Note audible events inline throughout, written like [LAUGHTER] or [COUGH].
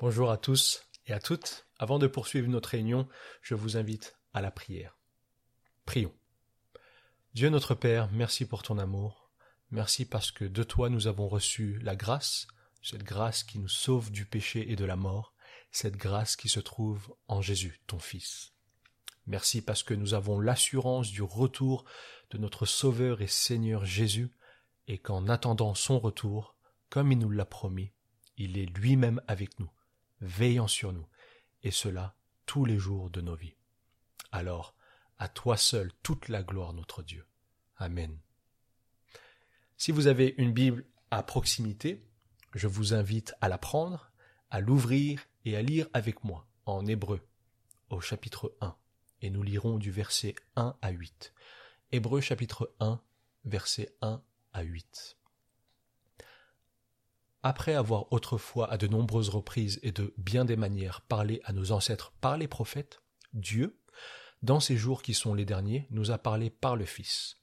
Bonjour à tous et à toutes. Avant de poursuivre notre réunion, je vous invite à la prière. Prions. Dieu notre Père, merci pour ton amour. Merci parce que de toi nous avons reçu la grâce, cette grâce qui nous sauve du péché et de la mort, cette grâce qui se trouve en Jésus, ton Fils. Merci parce que nous avons l'assurance du retour de notre Sauveur et Seigneur Jésus, et qu'en attendant son retour, comme il nous l'a promis, il est lui-même avec nous veillant sur nous, et cela tous les jours de nos vies. Alors, à toi seul toute la gloire, notre Dieu. Amen. Si vous avez une Bible à proximité, je vous invite à la prendre, à l'ouvrir et à lire avec moi en hébreu au chapitre 1. Et nous lirons du verset 1 à 8. Hébreu chapitre 1, verset 1 à 8 après avoir autrefois à de nombreuses reprises et de bien des manières parlé à nos ancêtres par les prophètes, Dieu, dans ces jours qui sont les derniers, nous a parlé par le Fils.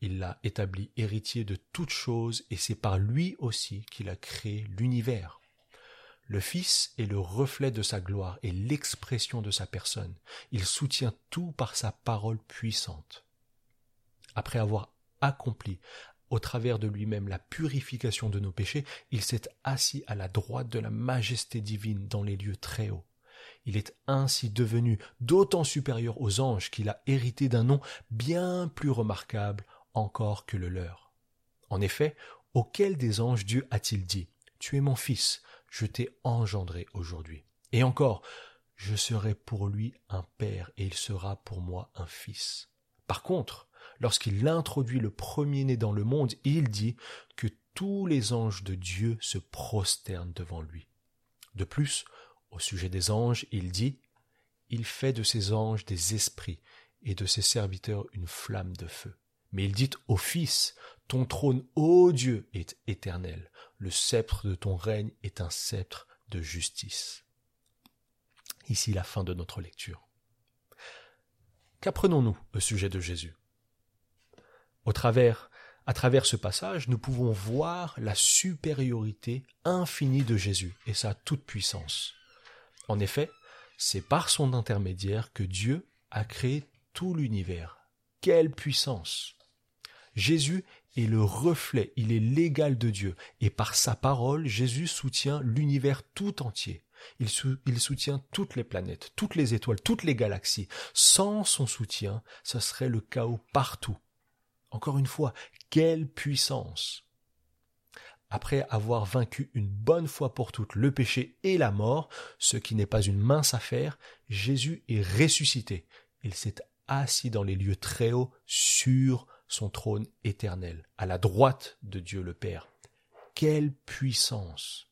Il l'a établi héritier de toutes choses et c'est par lui aussi qu'il a créé l'univers. Le Fils est le reflet de sa gloire et l'expression de sa personne. Il soutient tout par sa parole puissante. Après avoir accompli au travers de lui-même la purification de nos péchés, il s'est assis à la droite de la majesté divine dans les lieux très hauts. Il est ainsi devenu d'autant supérieur aux anges qu'il a hérité d'un nom bien plus remarquable encore que le leur. En effet, auquel des anges Dieu a-t-il dit Tu es mon fils, je t'ai engendré aujourd'hui. Et encore, je serai pour lui un père et il sera pour moi un fils. Par contre, lorsqu'il introduit le premier-né dans le monde, il dit que tous les anges de Dieu se prosternent devant lui. De plus, au sujet des anges, il dit Il fait de ses anges des esprits et de ses serviteurs une flamme de feu. Mais il dit au Fils Ton trône, ô Dieu, est éternel. Le sceptre de ton règne est un sceptre de justice. Ici la fin de notre lecture. Qu'apprenons-nous au sujet de Jésus? Au travers, à travers ce passage, nous pouvons voir la supériorité infinie de Jésus et sa toute-puissance. En effet, c'est par son intermédiaire que Dieu a créé tout l'univers. Quelle puissance Jésus est le reflet, il est l'égal de Dieu, et par sa parole, Jésus soutient l'univers tout entier. Il, il, soutient toutes les planètes, toutes les étoiles, toutes les galaxies. Sans son soutien, ce serait le chaos partout. Encore une fois, quelle puissance Après avoir vaincu une bonne fois pour toutes le péché et la mort, ce qui n'est pas une mince affaire, Jésus est ressuscité. Il s'est assis dans les lieux très hauts sur son trône éternel, à la droite de Dieu le Père. Quelle puissance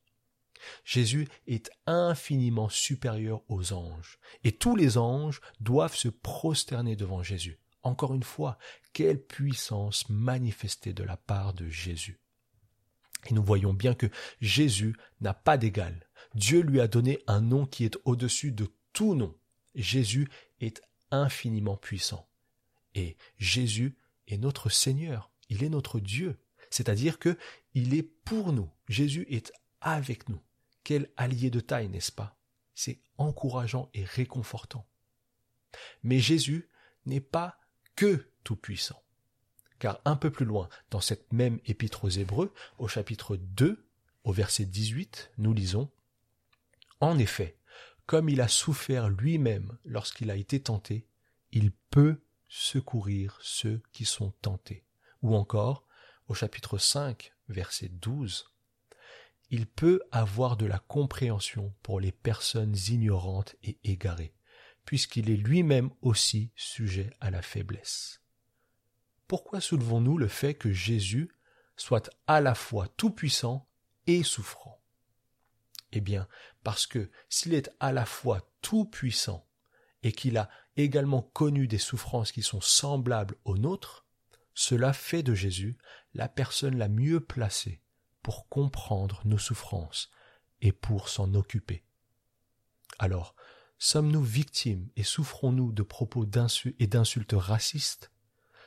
Jésus est infiniment supérieur aux anges, et tous les anges doivent se prosterner devant Jésus. Encore une fois, quelle puissance manifestée de la part de Jésus. Et nous voyons bien que Jésus n'a pas d'égal. Dieu lui a donné un nom qui est au-dessus de tout nom. Jésus est infiniment puissant. Et Jésus est notre Seigneur. Il est notre Dieu. C'est-à-dire que il est pour nous. Jésus est avec nous. Quel allié de taille, n'est-ce pas? C'est encourageant et réconfortant. Mais Jésus n'est pas que Tout-Puissant. Car un peu plus loin, dans cette même épître aux Hébreux, au chapitre 2, au verset 18, nous lisons En effet, comme il a souffert lui-même lorsqu'il a été tenté, il peut secourir ceux qui sont tentés. Ou encore, au chapitre 5, verset 12, il peut avoir de la compréhension pour les personnes ignorantes et égarées, puisqu'il est lui-même aussi sujet à la faiblesse. Pourquoi soulevons-nous le fait que Jésus soit à la fois tout-puissant et souffrant? Eh bien, parce que s'il est à la fois tout-puissant et qu'il a également connu des souffrances qui sont semblables aux nôtres, cela fait de Jésus la personne la mieux placée pour comprendre nos souffrances et pour s'en occuper. Alors, Sommes-nous victimes et souffrons-nous de propos et d'insultes racistes?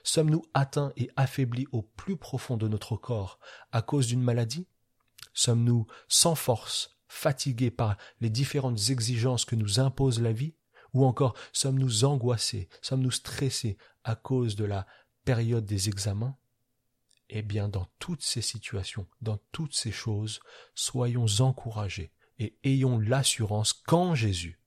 Sommes-nous atteints et affaiblis au plus profond de notre corps à cause d'une maladie? Sommes-nous sans force fatigués par les différentes exigences que nous impose la vie? Ou encore sommes-nous angoissés, sommes-nous stressés à cause de la période des examens? Eh bien, dans toutes ces situations, dans toutes ces choses, soyons encouragés et ayons l'assurance qu'en Jésus,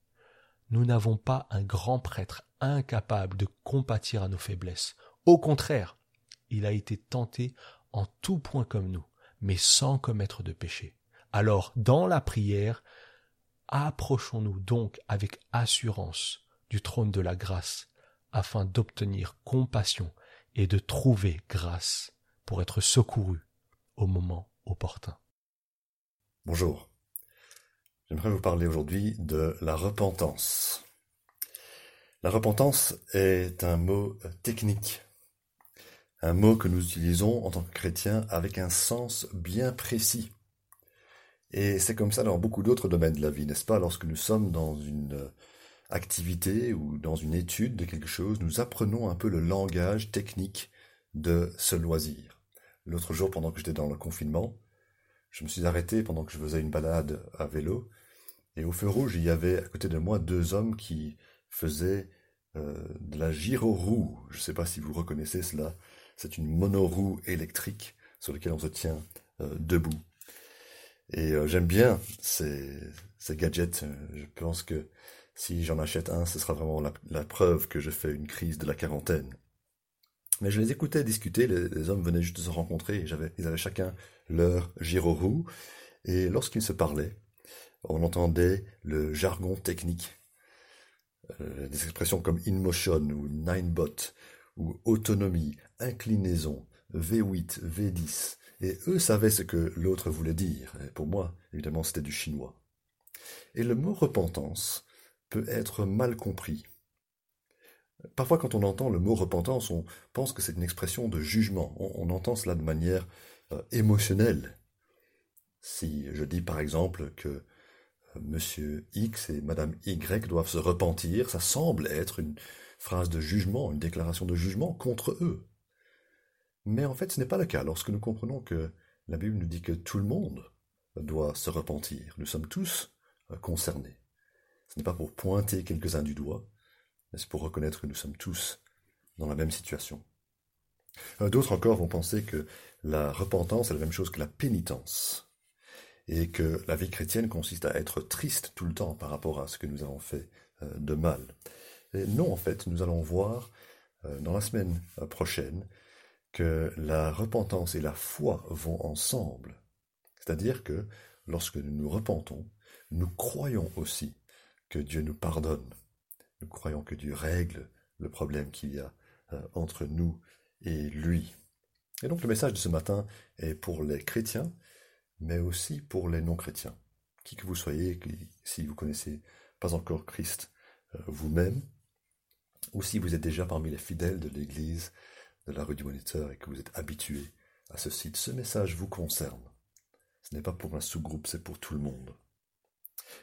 nous n'avons pas un grand prêtre incapable de compatir à nos faiblesses. Au contraire, il a été tenté en tout point comme nous, mais sans commettre de péché. Alors, dans la prière, approchons-nous donc avec assurance du trône de la grâce, afin d'obtenir compassion et de trouver grâce pour être secouru au moment opportun. Bonjour. J'aimerais vous parler aujourd'hui de la repentance. La repentance est un mot technique, un mot que nous utilisons en tant que chrétiens avec un sens bien précis. Et c'est comme ça dans beaucoup d'autres domaines de la vie, n'est-ce pas? Lorsque nous sommes dans une activité ou dans une étude de quelque chose, nous apprenons un peu le langage technique de ce loisir. L'autre jour, pendant que j'étais dans le confinement, je me suis arrêté pendant que je faisais une balade à vélo, et au feu rouge, il y avait à côté de moi deux hommes qui faisaient euh, de la gyroroue. Je ne sais pas si vous reconnaissez cela. C'est une monoroue électrique sur laquelle on se tient euh, debout. Et euh, j'aime bien ces, gadgets. Je pense que si j'en achète un, ce sera vraiment la, preuve que je fais une crise de la quarantaine. Mais je les écoutais discuter, les, hommes venaient juste de se rencontrer, ils avaient chacun leur gyroroue, et lorsqu'ils se parlaient, on entendait le jargon technique. Euh, des expressions comme in motion ou nine bot ou autonomie, inclinaison, V8, V10, et eux savaient ce que l'autre voulait dire. Et pour moi, évidemment, c'était du chinois. Et le mot repentance peut être mal compris. Parfois, quand on entend le mot repentance, on pense que c'est une expression de jugement. On, entend cela de manière euh, émotionnelle. Si je dis par exemple que Monsieur X et Madame Y doivent se repentir, ça semble être une phrase de jugement, une déclaration de jugement contre eux. Mais en fait, ce n'est pas le cas lorsque nous comprenons que la Bible nous dit que tout le monde doit se repentir. Nous sommes tous euh, concernés. Ce n'est pas pour pointer quelques-uns du doigt, mais c'est pour reconnaître que nous sommes tous dans la même situation. Euh, d'autres encore vont penser que la repentance est la même chose que la pénitence, et que la vie chrétienne consiste à être triste tout le temps par rapport à ce que nous avons fait euh, de mal. Et non, en fait, nous allons voir dans la semaine prochaine que la repentance et la foi vont ensemble. C'est-à-dire que lorsque nous nous repentons, nous croyons aussi que Dieu nous pardonne. Nous croyons que Dieu règle le problème qu'il y a euh, entre nous et lui. Et donc le message de ce matin est pour les chrétiens, mais aussi pour les non-chrétiens. Qui que vous soyez, si vous connaissez pas encore Christ euh, vous-même, ou si vous êtes déjà parmi les fidèles de l'Église, de la rue du Moniteur et que vous êtes habitué à ce site, ce message vous concerne. Ce n'est pas pour un sous-groupe, c'est pour tout le monde.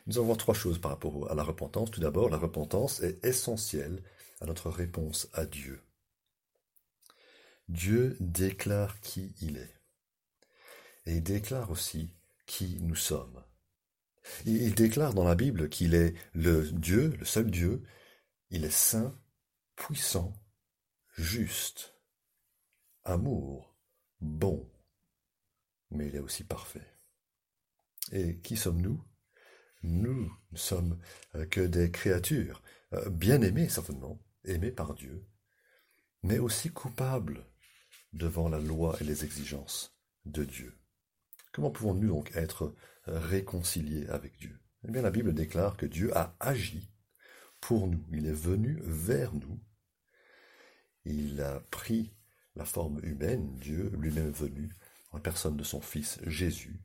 Nous allons voir trois choses par rapport à la repentance. Tout d'abord, la repentance est essentielle à notre réponse à Dieu. Dieu déclare qui il est. Et il déclare aussi qui nous sommes. Il déclare dans la Bible qu'il est le Dieu, le seul Dieu. Il est saint, puissant, juste amour, bon, mais il est aussi parfait. Et qui sommes-nous? Nous ne sommes euh, que des créatures, euh, bien aimées certainement, aimées par Dieu, mais aussi coupables devant la loi et les exigences de Dieu. Comment pouvons-nous donc être réconciliés avec Dieu? Eh bien la Bible déclare que Dieu a agi pour nous, il est venu vers nous, il a pris la forme humaine, Dieu lui-même venu, en personne de son Fils Jésus,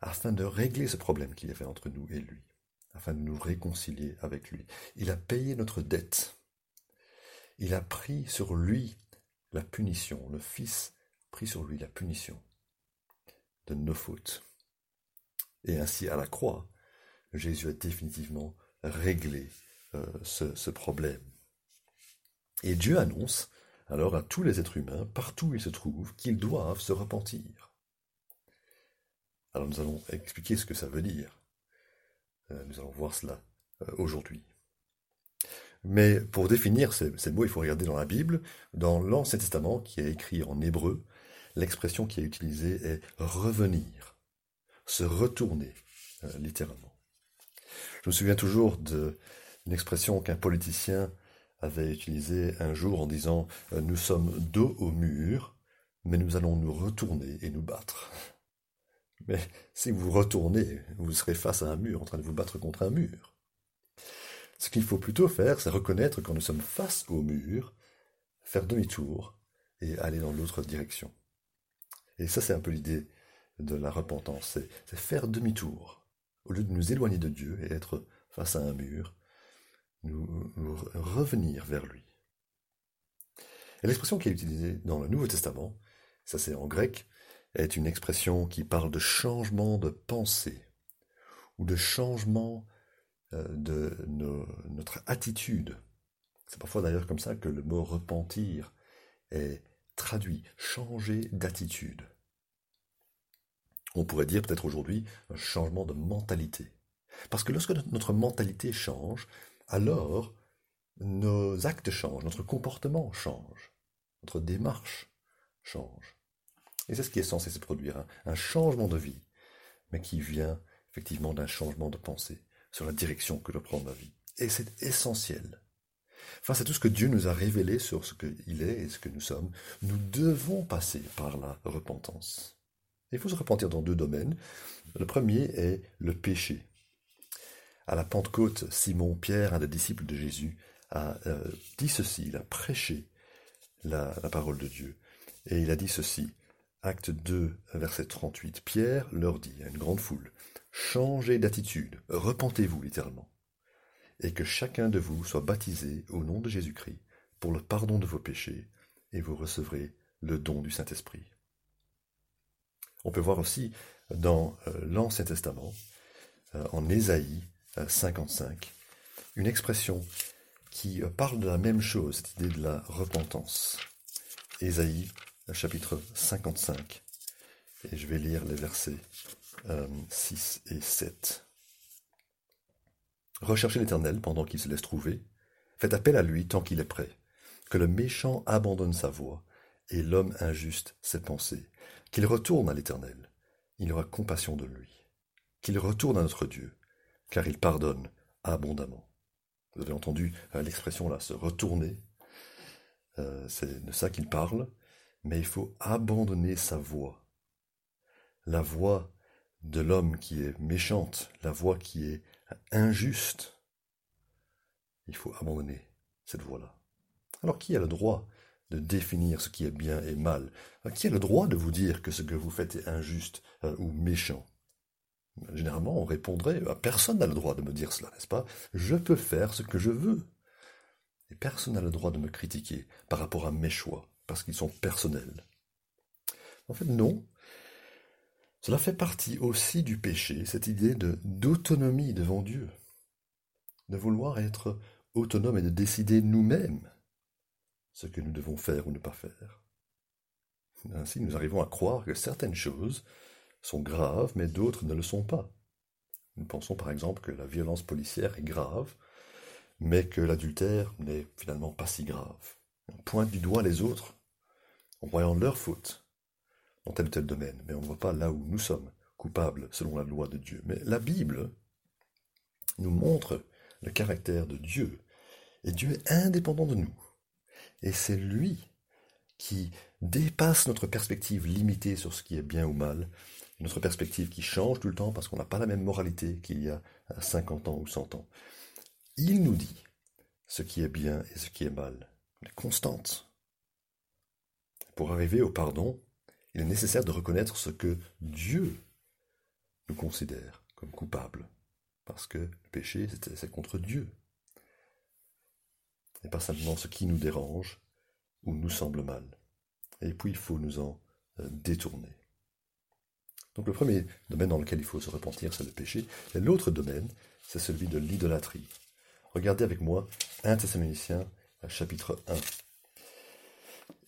afin de régler ce problème qu'il y avait entre nous et lui, afin de nous réconcilier avec lui. Il a payé notre dette. Il a pris sur lui la punition. Le Fils prit sur lui la punition de nos fautes. Et ainsi, à la croix, Jésus a définitivement réglé euh, ce, problème. Et Dieu annonce alors à tous les êtres humains, partout où ils se trouvent, qu'ils doivent se repentir. Alors nous allons expliquer ce que ça veut dire. Euh, nous allons voir cela euh, aujourd'hui. Mais pour définir ces, mots, il faut regarder dans la Bible, dans l'Ancien Testament qui est écrit en hébreu, l'expression qui est utilisée est revenir, se retourner, euh, littéralement. Je me souviens toujours d'une expression qu'un politicien avait utilisée un jour en disant Nous sommes dos au mur, mais nous allons nous retourner et nous battre. Mais si vous retournez, vous serez face à un mur, en train de vous battre contre un mur. Ce qu'il faut plutôt faire, c'est reconnaître quand nous sommes face au mur, faire demi-tour et aller dans l'autre direction. Et ça, c'est un peu l'idée de la repentance, c'est faire demi-tour. Au lieu de nous éloigner de Dieu et être face à un mur, nous, revenir vers lui. Et l'expression qui est utilisée dans le Nouveau Testament, ça c'est en grec, est une expression qui parle de changement de pensée ou de changement euh, de notre attitude. C'est parfois d'ailleurs comme ça que le mot repentir est traduit, changer d'attitude. On pourrait dire peut-être aujourd'hui un changement de mentalité. Parce que lorsque notre mentalité change, alors nos actes changent, notre comportement change, notre démarche change. Et c'est ce qui est censé se produire, un, changement de vie, mais qui vient effectivement d'un changement de pensée sur la direction que je prends ma vie. Et c'est essentiel. Face à tout ce que Dieu nous a révélé sur ce qu'il est et ce que nous sommes, nous devons passer par la repentance. Il faut se repentir dans deux domaines. Le premier est le péché. À la Pentecôte, Simon Pierre, un des disciples de Jésus, a euh, dit ceci, il a prêché la, la parole de Dieu. Et il a dit ceci, Acte 2, verset 38. Pierre leur dit à une grande foule, Changez d'attitude, repentez-vous littéralement, et que chacun de vous soit baptisé au nom de Jésus-Christ pour le pardon de vos péchés, et vous recevrez le don du Saint-Esprit. On peut voir aussi dans euh, l'Ancien Testament, euh, en Ésaïe 55, euh, une expression qui parle de la même chose, cette idée de la repentance. Ésaïe chapitre 55, et je vais lire les versets 6 euh, et 7. Recherchez l'Éternel pendant qu'il se laisse trouver, faites appel à lui tant qu'il est prêt, que le méchant abandonne sa voie, et l'homme injuste ses pensées, qu'il retourne à l'Éternel, il aura compassion de lui, qu'il retourne à notre Dieu, car il pardonne abondamment. Vous avez entendu euh, l'expression là, se retourner, euh, c'est de ça qu'il parle, mais il faut abandonner sa voix. La voix de l'homme qui est méchante, la voix qui est injuste. Il faut abandonner cette voix-là. Alors qui a le droit de définir ce qui est bien et mal? Qui a le droit de vous dire que ce que vous faites est injuste euh, ou méchant? Généralement, on répondrait, bah, personne n'a le droit de me dire cela, n'est-ce pas? Je peux faire ce que je veux. Et personne n'a le droit de me critiquer par rapport à mes choix parce qu'ils sont personnels. En fait, non. Cela fait partie aussi du péché, cette idée d'autonomie devant Dieu, de vouloir être autonome et de décider nous-mêmes ce que nous devons faire ou ne pas faire. Ainsi, nous arrivons à croire que certaines choses sont graves, mais d'autres ne le sont pas. Nous pensons par exemple que la violence policière est grave, mais que l'adultère n'est finalement pas si grave. On pointe du doigt les autres en voyant leur faute dans tel ou tel domaine, mais on ne voit pas là où nous sommes coupables selon la loi de Dieu. Mais la Bible nous montre le caractère de Dieu, et Dieu est indépendant de nous. Et c'est lui qui dépasse notre perspective limitée sur ce qui est bien ou mal, notre perspective qui change tout le temps parce qu'on n'a pas la même moralité qu'il y a 50 ans ou 100 ans. Il nous dit ce qui est bien et ce qui est mal. Il est constante. Pour arriver au pardon, il est nécessaire de reconnaître ce que Dieu nous considère comme coupables. Parce que le péché, c'est contre Dieu. Et pas simplement ce qui nous dérange ou nous semble mal. Et puis il faut nous en euh, détourner. Donc le premier domaine dans lequel il faut se repentir, c'est le péché. Et l'autre domaine, c'est celui de l'idolâtrie. Regardez avec moi 1 Thessaloniciens chapitre 1.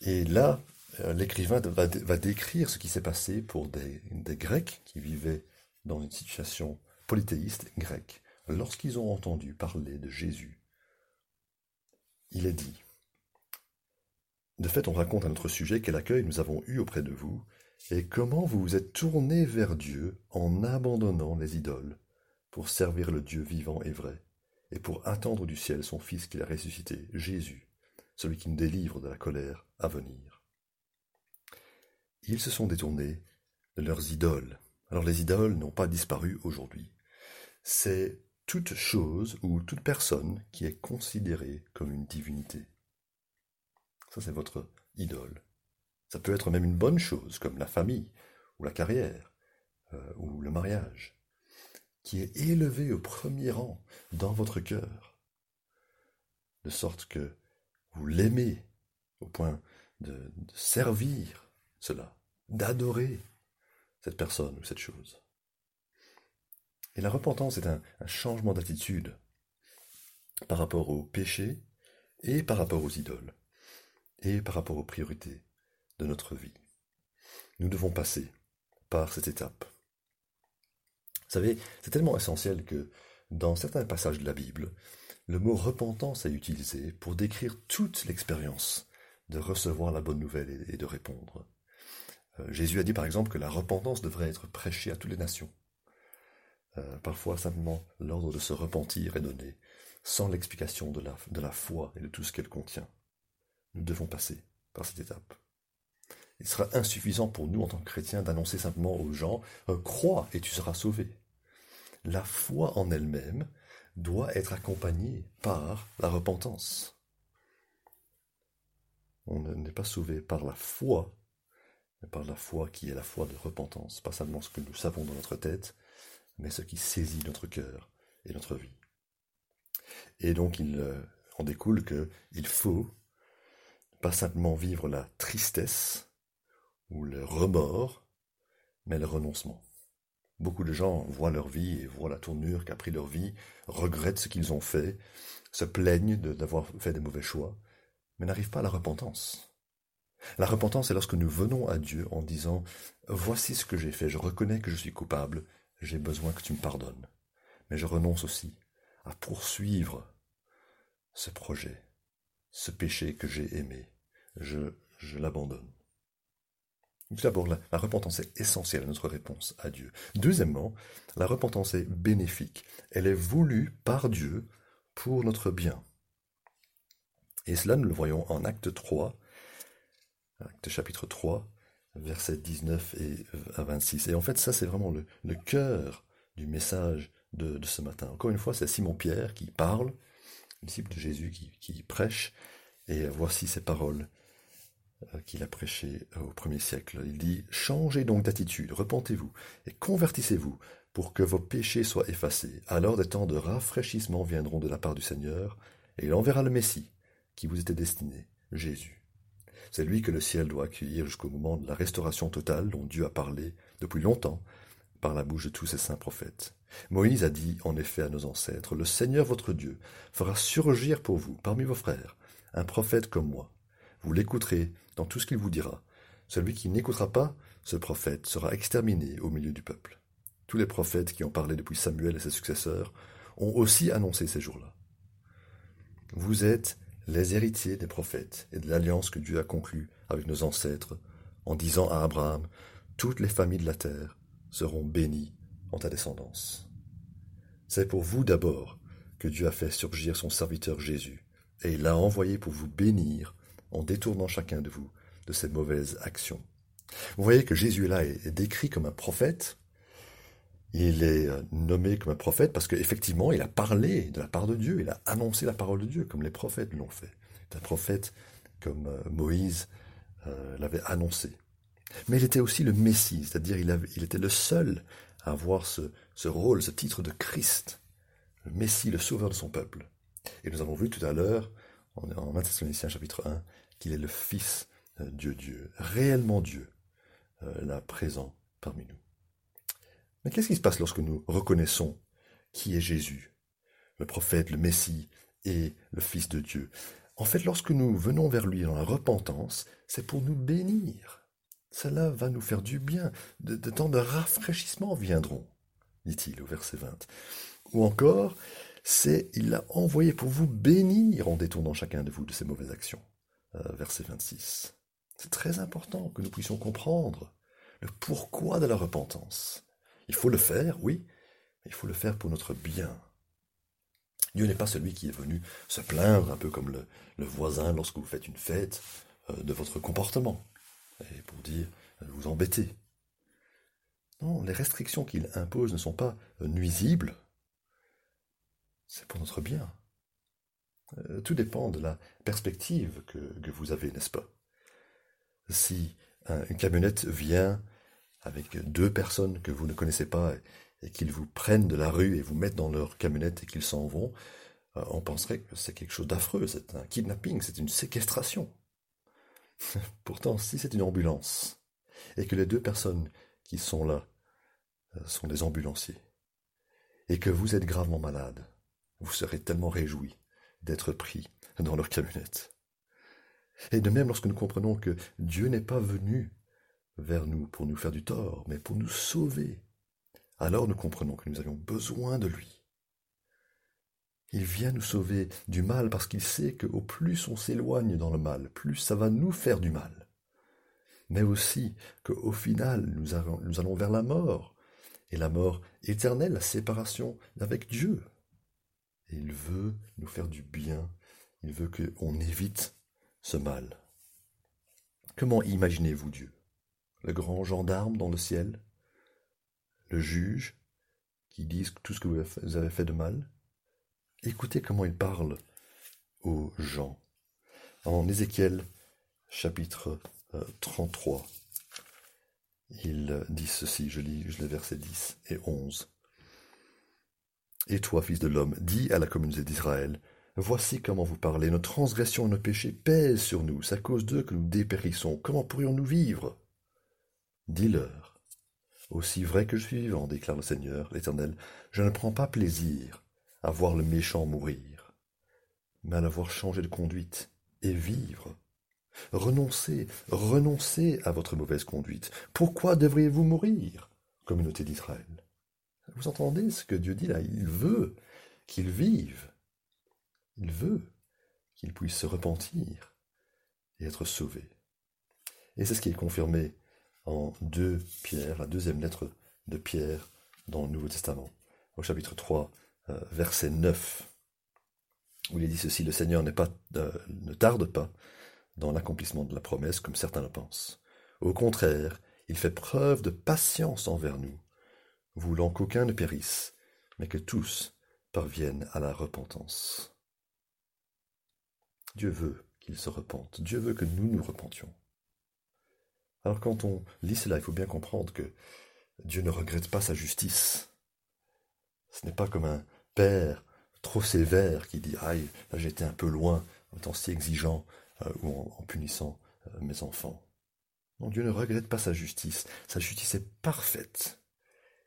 Et là, l'écrivain va, décrire ce qui s'est passé pour des, Grecs qui vivaient dans une situation polythéiste grecque. Lorsqu'ils ont entendu parler de Jésus, il est dit, de fait on raconte à notre sujet quel accueil nous avons eu auprès de vous, et comment vous vous êtes tourné vers Dieu en abandonnant les idoles pour servir le Dieu vivant et vrai, et pour attendre du ciel son Fils qu'il a ressuscité, Jésus, celui qui nous délivre de la colère à venir. Ils se sont détournés de leurs idoles. Alors les idoles n'ont pas disparu aujourd'hui. C'est toute chose ou toute personne qui est considérée comme une divinité. Ça, c'est votre idole. Ça peut être même une bonne chose, comme la famille, ou la carrière, euh, ou le mariage, qui est élevé au premier rang dans votre cœur, de sorte que vous l'aimez au point de, servir cela, d'adorer cette personne ou cette chose. Et la repentance est un, changement d'attitude par rapport au péché et par rapport aux idoles et par rapport aux priorités de notre vie. Nous devons passer par cette étape. Vous savez, c'est tellement essentiel que dans certains passages de la Bible, le mot repentance est utilisé pour décrire toute l'expérience de recevoir la bonne nouvelle et de répondre. Euh, Jésus a dit par exemple que la repentance devrait être prêchée à toutes les nations. Euh, parfois simplement l'ordre de se repentir est donné, sans l'explication de la, foi et de tout ce qu'elle contient. Nous devons passer par cette étape. Il sera insuffisant pour nous en tant que chrétiens d'annoncer simplement aux gens euh, Crois et tu seras sauvé. La foi en elle-même doit être accompagnée par la repentance. On n'est pas sauvé par la foi, par la foi qui est la foi de repentance, pas seulement ce que nous savons dans notre tête, mais ce qui saisit notre cœur et notre vie. Et donc il euh, en découle qu'il faut pas simplement vivre la tristesse, ou le remords, mais le renoncement. Beaucoup de gens voient leur vie et voient la tournure qu'a pris leur vie, regrettent ce qu'ils ont fait, se plaignent d'avoir fait des mauvais choix, mais n'arrivent pas à la repentance. La repentance est lorsque nous venons à Dieu en disant Voici ce que j'ai fait, je reconnais que je suis coupable, j'ai besoin que tu me pardonnes. Mais je renonce aussi à poursuivre ce projet, ce péché que j'ai aimé. Je, je l'abandonne. Tout d'abord, la, repentance est essentielle à notre réponse à Dieu. Deuxièmement, la repentance est bénéfique. Elle est voulue par Dieu pour notre bien. Et cela, nous le voyons en acte 3, acte chapitre 3, versets 19 et à 26. Et en fait, ça, c'est vraiment le, cœur du message de, ce matin. Encore une fois, c'est Simon-Pierre qui parle, disciple de Jésus qui, prêche, et voici ces paroles euh, qu'il a prêché euh, au premier siècle. Il dit Changez donc d'attitude, repentez-vous et convertissez-vous pour que vos péchés soient effacés. Alors des temps de rafraîchissement viendront de la part du Seigneur, et il enverra le Messie qui vous était destiné, Jésus. C'est lui que le ciel doit accueillir jusqu'au moment de la restauration totale dont Dieu a parlé depuis longtemps par la bouche de tous ses saints prophètes. Moïse a dit en effet à nos ancêtres, Le Seigneur votre Dieu fera surgir pour vous, parmi vos frères, un prophète comme moi. Vous l'écouterez dans tout ce qu'il vous dira. Celui qui n'écoutera pas ce prophète sera exterminé au milieu du peuple. Tous les prophètes qui ont parlé depuis Samuel et ses successeurs ont aussi annoncé ces jours-là. Vous êtes les héritiers des prophètes et de l'alliance que Dieu a conclue avec nos ancêtres en disant à Abraham, toutes les familles de la terre seront bénies en ta descendance. C'est pour vous d'abord que Dieu a fait surgir son serviteur Jésus, et il l'a envoyé pour vous bénir en détournant chacun de vous de ses mauvaises actions. Vous voyez que Jésus là est décrit comme un prophète. Il est euh, nommé comme un prophète parce qu'effectivement, il a parlé de la part de Dieu, il a annoncé la parole de Dieu comme les prophètes l'ont fait. C'est un prophète comme euh, Moïse euh, l'avait annoncé. Mais il était aussi le Messie, c'est-à-dire il, était le seul à avoir ce, rôle, ce titre de Christ, le Messie, le sauveur de son peuple. Et nous avons vu tout à l'heure, en, en 1 Thessaloniciens chapitre 1, qu'il est le Fils Dieu Dieu, réellement Dieu, là présent parmi nous. Mais qu'est-ce qui se passe lorsque nous reconnaissons qui est Jésus, le prophète, le Messie et le Fils de Dieu? En fait, lorsque nous venons vers lui dans la repentance, c'est pour nous bénir. Cela va nous faire du bien. De, temps de rafraîchissement viendront, dit-il au verset 20. Ou encore, c'est il l'a envoyé pour vous bénir en détournant chacun de vous de ses mauvaises actions. Euh, verset 26. C'est très important que nous puissions comprendre le pourquoi de la repentance. Il faut le faire, oui, mais il faut le faire pour notre bien. Dieu n'est pas celui qui est venu se plaindre, un peu comme le, voisin lorsque vous faites une fête, euh, de votre comportement, et pour dire euh, vous embêtez. Non, les restrictions qu'il impose ne sont pas euh, nuisibles, c'est pour notre bien. tout dépend de la perspective que, vous avez, n'est-ce pas? Si une camionnette vient avec deux personnes que vous ne connaissez pas et qu'ils vous prennent de la rue et vous mettent dans leur camionnette et qu'ils s'en vont, euh, on penserait que c'est quelque chose d'affreux, c'est un kidnapping, c'est une séquestration. [LAUGHS] Pourtant, si c'est une ambulance, et que les deux personnes qui sont là euh, sont des ambulanciers, et que vous êtes gravement malade, vous serez tellement réjoui d'être pris dans leur camionnette. Et de même lorsque nous comprenons que Dieu n'est pas venu vers nous pour nous faire du tort, mais pour nous sauver alors nous comprenons que nous avions besoin de lui. Il vient nous sauver du mal parce qu'il sait qu'au plus on s'éloigne dans le mal, plus ça va nous faire du mal. Mais aussi qu'au final, nous, allons vers la mort, et la mort éternelle, la séparation avec Dieu. Il veut nous faire du bien, il veut qu'on évite ce mal. Comment imaginez-vous Dieu? Le grand gendarme dans le ciel le juge, qui disent tout ce que vous avez fait de mal. Écoutez comment il parle aux gens. En Ézéchiel chapitre 33, euh, il dit ceci, je lis les versets 10 et 11. Et toi, fils de l'homme, dis à la communauté d'Israël, Voici comment vous parlez, nos transgressions et nos péchés pèsent sur nous, c'est à cause d'eux que nous dépérissons. Comment pourrions-nous vivre Dis-leur, aussi vrai que je suis vivant, déclare le Seigneur, l'Éternel, je ne prends pas plaisir à voir le méchant mourir, mais à l'avoir changé de conduite et vivre. Renoncez, renoncez à votre mauvaise conduite. Pourquoi devriez-vous mourir, communauté d'Israël? Vous entendez ce que Dieu dit là? Il veut qu'il vive. Il veut qu'il puisse se repentir et être sauvé. Et c'est ce qui est confirmé en 2 Pierre, la deuxième lettre de Pierre dans le Nouveau Testament, au chapitre 3, euh, verset 9, où il est dit ceci, le Seigneur euh, ne tarde pas dans l'accomplissement de la promesse, comme certains le pensent. Au contraire, il fait preuve de patience envers nous, voulant qu'aucun ne périsse, mais que tous parviennent à la repentance. Dieu veut qu'ils se repentent, Dieu veut que nous nous repentions. Alors quand on lit cela, il faut bien comprendre que Dieu ne regrette pas sa justice. Ce n'est pas comme un père trop sévère qui dit Aïe, j'étais un peu loin en étant si exigeant euh, ou en, punissant euh, mes enfants. Non, Dieu ne regrette pas sa justice. Sa justice est parfaite.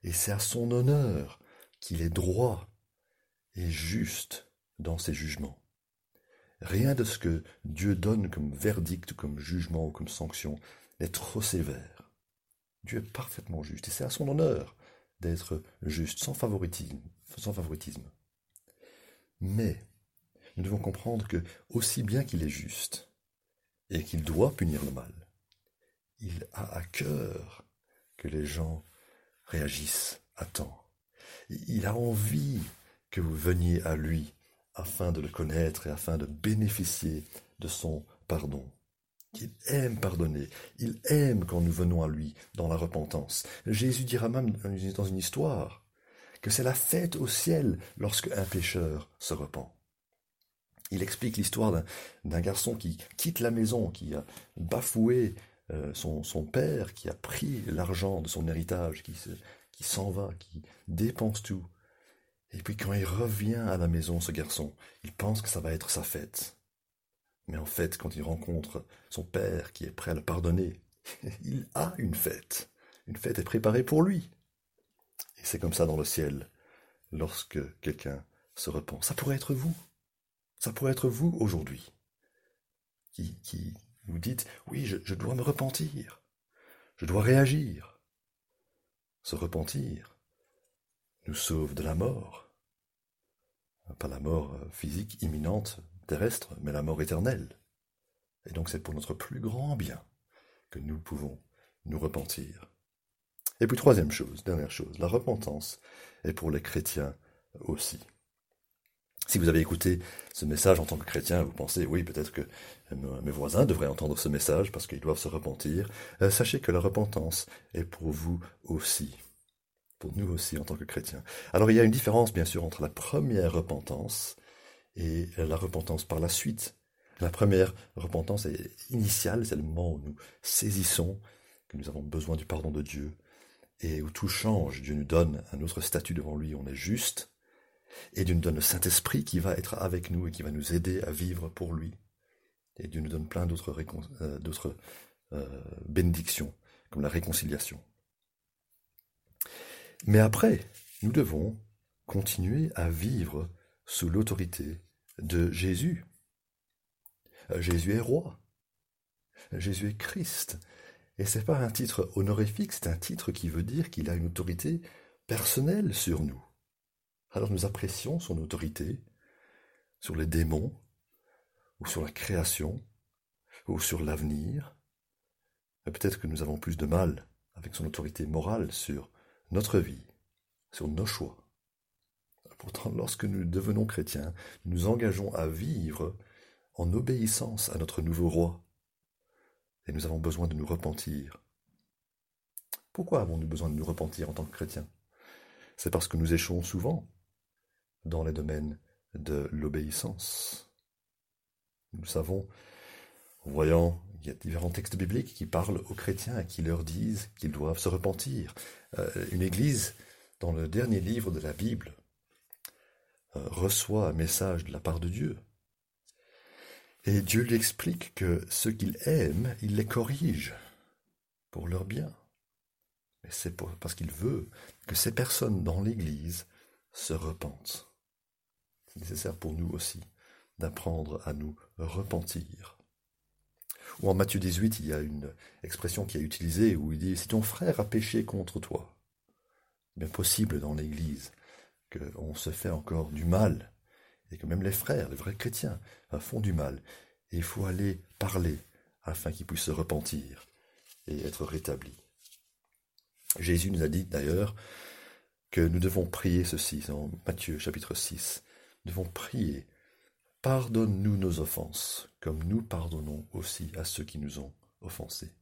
Et c'est à son honneur qu'il est droit et juste dans ses jugements. Rien de ce que Dieu donne comme verdict, comme jugement ou comme sanction n'est trop sévère. Dieu est parfaitement juste, et c'est à son honneur d'être juste, sans favoritisme, sans favoritisme. Mais nous devons comprendre que, aussi bien qu'il est juste, et qu'il doit punir le mal, il a à cœur que les gens réagissent à temps. Il a envie que vous veniez à lui afin de le connaître et afin de bénéficier de son pardon. Il aime pardonner. Il aime quand nous venons à lui dans la repentance. Jésus dira même dans une histoire que c'est la fête au ciel lorsque un pécheur se repent. Il explique l'histoire d'un garçon qui quitte la maison, qui a bafoué euh, son, père, qui a pris l'argent de son héritage, qui s'en va, qui dépense tout. Et puis quand il revient à la maison, ce garçon, il pense que ça va être sa fête. Mais en fait, quand il rencontre son père qui est prêt à le pardonner, [LAUGHS] il a une fête. Une fête est préparée pour lui. Et c'est comme ça dans le ciel, lorsque quelqu'un se repent. Ça pourrait être vous. Ça pourrait être vous aujourd'hui. qui, qui vous dites, oui, je, je dois me repentir, je dois réagir. Se repentir nous sauve de la mort. Pas la mort physique imminente, terrestre, mais la mort éternelle. Et donc c'est pour notre plus grand bien que nous pouvons nous repentir. Et puis troisième chose, dernière chose, la repentance est pour les chrétiens aussi. Si vous avez écouté ce message en tant que chrétien, vous pensez, oui, peut-être que mes voisins devraient entendre ce message parce qu'ils doivent se repentir. Euh, sachez que la repentance est pour vous aussi. Pour nous aussi en tant que chrétiens. Alors il y a une différence, bien sûr, entre la première repentance et la repentance par la suite. La première repentance est initiale, c'est le moment où nous saisissons que nous avons besoin du pardon de Dieu et où tout change. Dieu nous donne un autre statut devant lui, on est juste, et Dieu nous donne le Saint-Esprit qui va être avec nous et qui va nous aider à vivre pour lui. Et Dieu nous donne plein d'autres euh, euh, bénédictions, comme la réconciliation. Mais après, nous devons continuer à vivre sous l'autorité de Jésus. Euh, Jésus est roi. Jésus est Christ. Et c'est pas un titre honorifique, c'est un titre qui veut dire qu'il a une autorité personnelle sur nous. Alors nous apprécions son autorité sur les démons, ou sur la création, ou sur l'avenir. Peut-être que nous avons plus de mal avec son autorité morale sur notre vie, sur nos choix. Pourtant, lorsque nous devenons chrétiens, nous nous engageons à vivre en obéissance à notre nouveau roi. Et nous avons besoin de nous repentir. Pourquoi avons-nous besoin de nous repentir en tant que chrétiens? C'est parce que nous échouons souvent dans les domaines de l'obéissance. Nous savons, en voyant, il y a différents textes bibliques qui parlent aux chrétiens et qui leur disent qu'ils doivent se repentir. Euh, une église, dans le dernier livre de la Bible, reçoit un message de la part de Dieu. Et Dieu lui explique que ce qu'il aime, il les corrige pour leur bien. Mais c'est parce qu'il veut que ces personnes dans l'Église se repentent. C'est nécessaire pour nous aussi d'apprendre à nous repentir. Ou en Matthieu 18, il y a une expression qui est utilisée où il dit Si ton frère a péché contre toi, bien possible dans l'Église qu'on se fait encore du mal, et que même les frères, les vrais chrétiens, font du mal. Et il faut aller parler afin qu'ils puissent se repentir et être rétablis. Jésus nous a dit d'ailleurs que nous devons prier ceci, dans Matthieu chapitre 6. Nous devons prier Pardonne-nous nos offenses, comme nous pardonnons aussi à ceux qui nous ont offensés.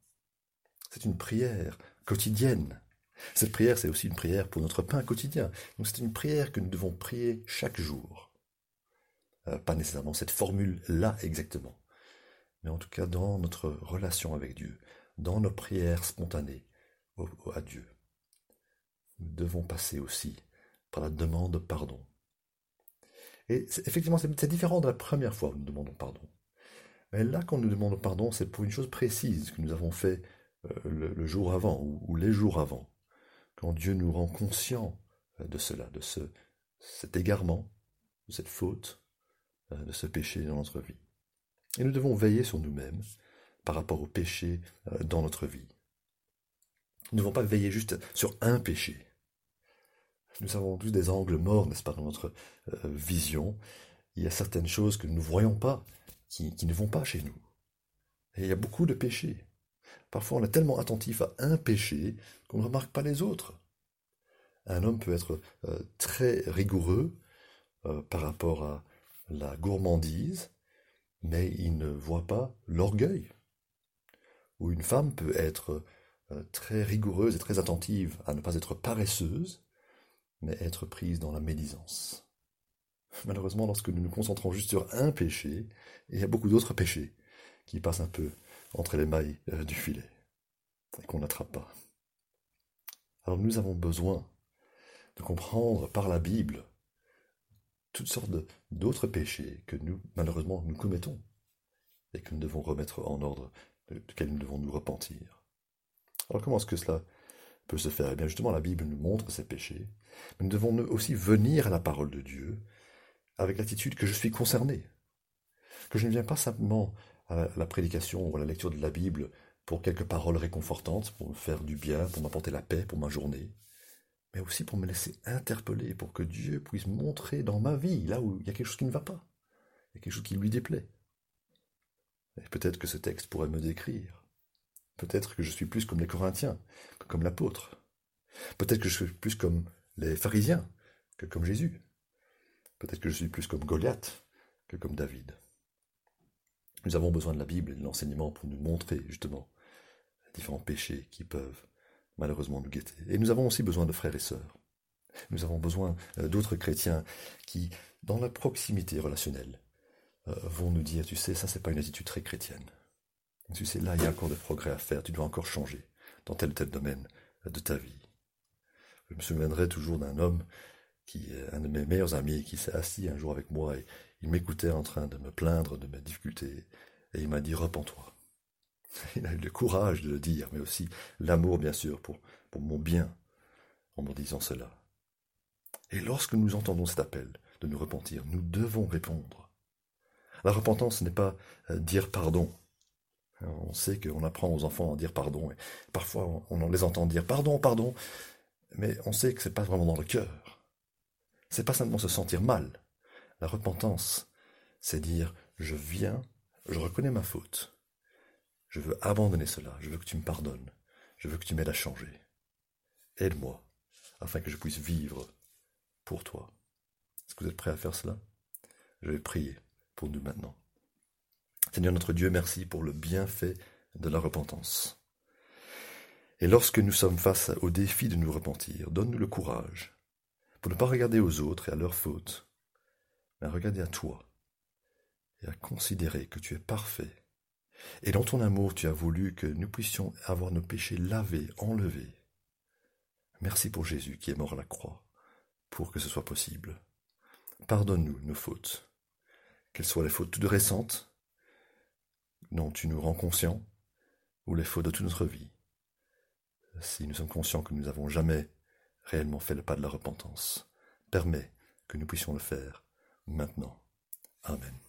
C'est une prière quotidienne. Cette prière, c'est aussi une prière pour notre pain quotidien. Donc c'est une prière que nous devons prier chaque jour. Euh, pas nécessairement cette formule-là exactement, mais en tout cas dans notre relation avec Dieu, dans nos prières spontanées à Dieu. Nous devons passer aussi par la demande de pardon. Et effectivement, c'est différent de la première fois où nous demandons pardon. Mais là, quand nous demandons pardon, c'est pour une chose précise que nous avons fait euh, le, jour avant ou, les jours avant. Quand Dieu nous rend conscients euh, de cela, de ce, cet égarement, de cette faute, euh, de ce péché dans notre vie. Et nous devons veiller sur nous-mêmes par rapport au péché dans notre vie. Nous ne devons pas veiller juste sur un péché, nous avons tous des angles morts, n'est-ce pas, dans notre euh, vision. Il y a certaines choses que nous ne voyons pas, qui, ne vont pas chez nous. Et il y a beaucoup de péchés. Parfois, on est tellement attentif à un péché qu'on ne remarque pas les autres. Un homme peut être euh, très rigoureux euh, par rapport à la gourmandise, mais il ne voit pas l'orgueil. Ou une femme peut être très rigoureuse et très attentive à ne pas être paresseuse, mais être prise dans la médisance. [LAUGHS] Malheureusement, lorsque nous nous concentrons juste sur un péché, il y a beaucoup d'autres péchés qui passent un peu entre les mailles euh, du filet et qu'on n'attrape pas. Alors nous avons besoin de comprendre par la Bible toutes sortes d'autres péchés que nous, malheureusement, nous commettons et que nous devons remettre en ordre, de, de nous devons nous repentir. Alors comment est-ce que cela peut se faire? Eh bien justement, la Bible nous montre ces péchés, mais nous devons aussi venir à la parole de Dieu avec l'attitude que je suis concerné, que je ne viens pas simplement la prédication ou la lecture de la Bible pour quelques paroles réconfortantes, pour me faire du bien, pour m'apporter la paix pour ma journée, mais aussi pour me laisser interpeller, pour que Dieu puisse montrer dans ma vie, là où il y a quelque chose qui ne va pas, quelque chose qui lui déplaît. Peut-être que ce texte pourrait me décrire. Peut-être que je suis plus comme les Corinthiens que comme l'apôtre. Peut-être que je suis plus comme les pharisiens que comme Jésus. Peut-être que je suis plus comme Goliath que comme David. Nous avons besoin de la Bible et de l'enseignement pour nous montrer justement les différents péchés qui peuvent malheureusement nous guetter. Et nous avons aussi besoin de frères et sœurs. Nous avons besoin euh, d'autres chrétiens qui, dans la proximité relationnelle, euh, vont nous dire, tu sais, ça c'est pas une attitude très chrétienne. Tu sais, là il y a encore des progrès à faire, tu dois encore changer dans tel ou tel domaine de ta vie. Je me souviendrai toujours d'un homme qui est un de mes meilleurs amis, qui s'est assis un jour avec moi et il m'écoutait en train de me plaindre de mes difficultés et il m'a dit repens-toi. [LAUGHS] Il a eu le courage de le dire, mais aussi l'amour bien sûr pour, mon bien en me disant cela. Et lorsque nous entendons cet appel de nous repentir, nous devons répondre. La repentance n'est pas euh, dire pardon. On sait qu'on apprend aux enfants à dire pardon, et parfois on les entend dire pardon, pardon, mais on sait que ce n'est pas vraiment dans le cœur. C'est pas simplement se sentir mal. La repentance, c'est dire je viens, je reconnais ma faute. Je veux abandonner cela, je veux que tu me pardonnes, je veux que tu m'aides à changer. Aide-moi, afin que je puisse vivre pour toi. Est-ce que vous êtes prêts à faire cela? Je vais prier pour nous maintenant. Seigneur notre Dieu, merci pour le bienfait de la repentance. Et lorsque nous sommes face au défi de nous repentir, donne-nous le courage pour ne pas regarder aux autres et à leurs fautes, mais à regarder à toi et à considérer que tu es parfait. Et dans ton amour, tu as voulu que nous puissions avoir nos péchés lavés, enlevés. Merci pour Jésus qui est mort à la croix, pour que ce soit possible. Pardonne-nous nos fautes, qu'elles soient les fautes toutes récentes, dont tu nous rends conscients, ou les fautes de toute notre vie. Si nous sommes conscients que nous n'avons jamais réellement fait le pas de la repentance. Permets que nous puissions le faire maintenant. Amen.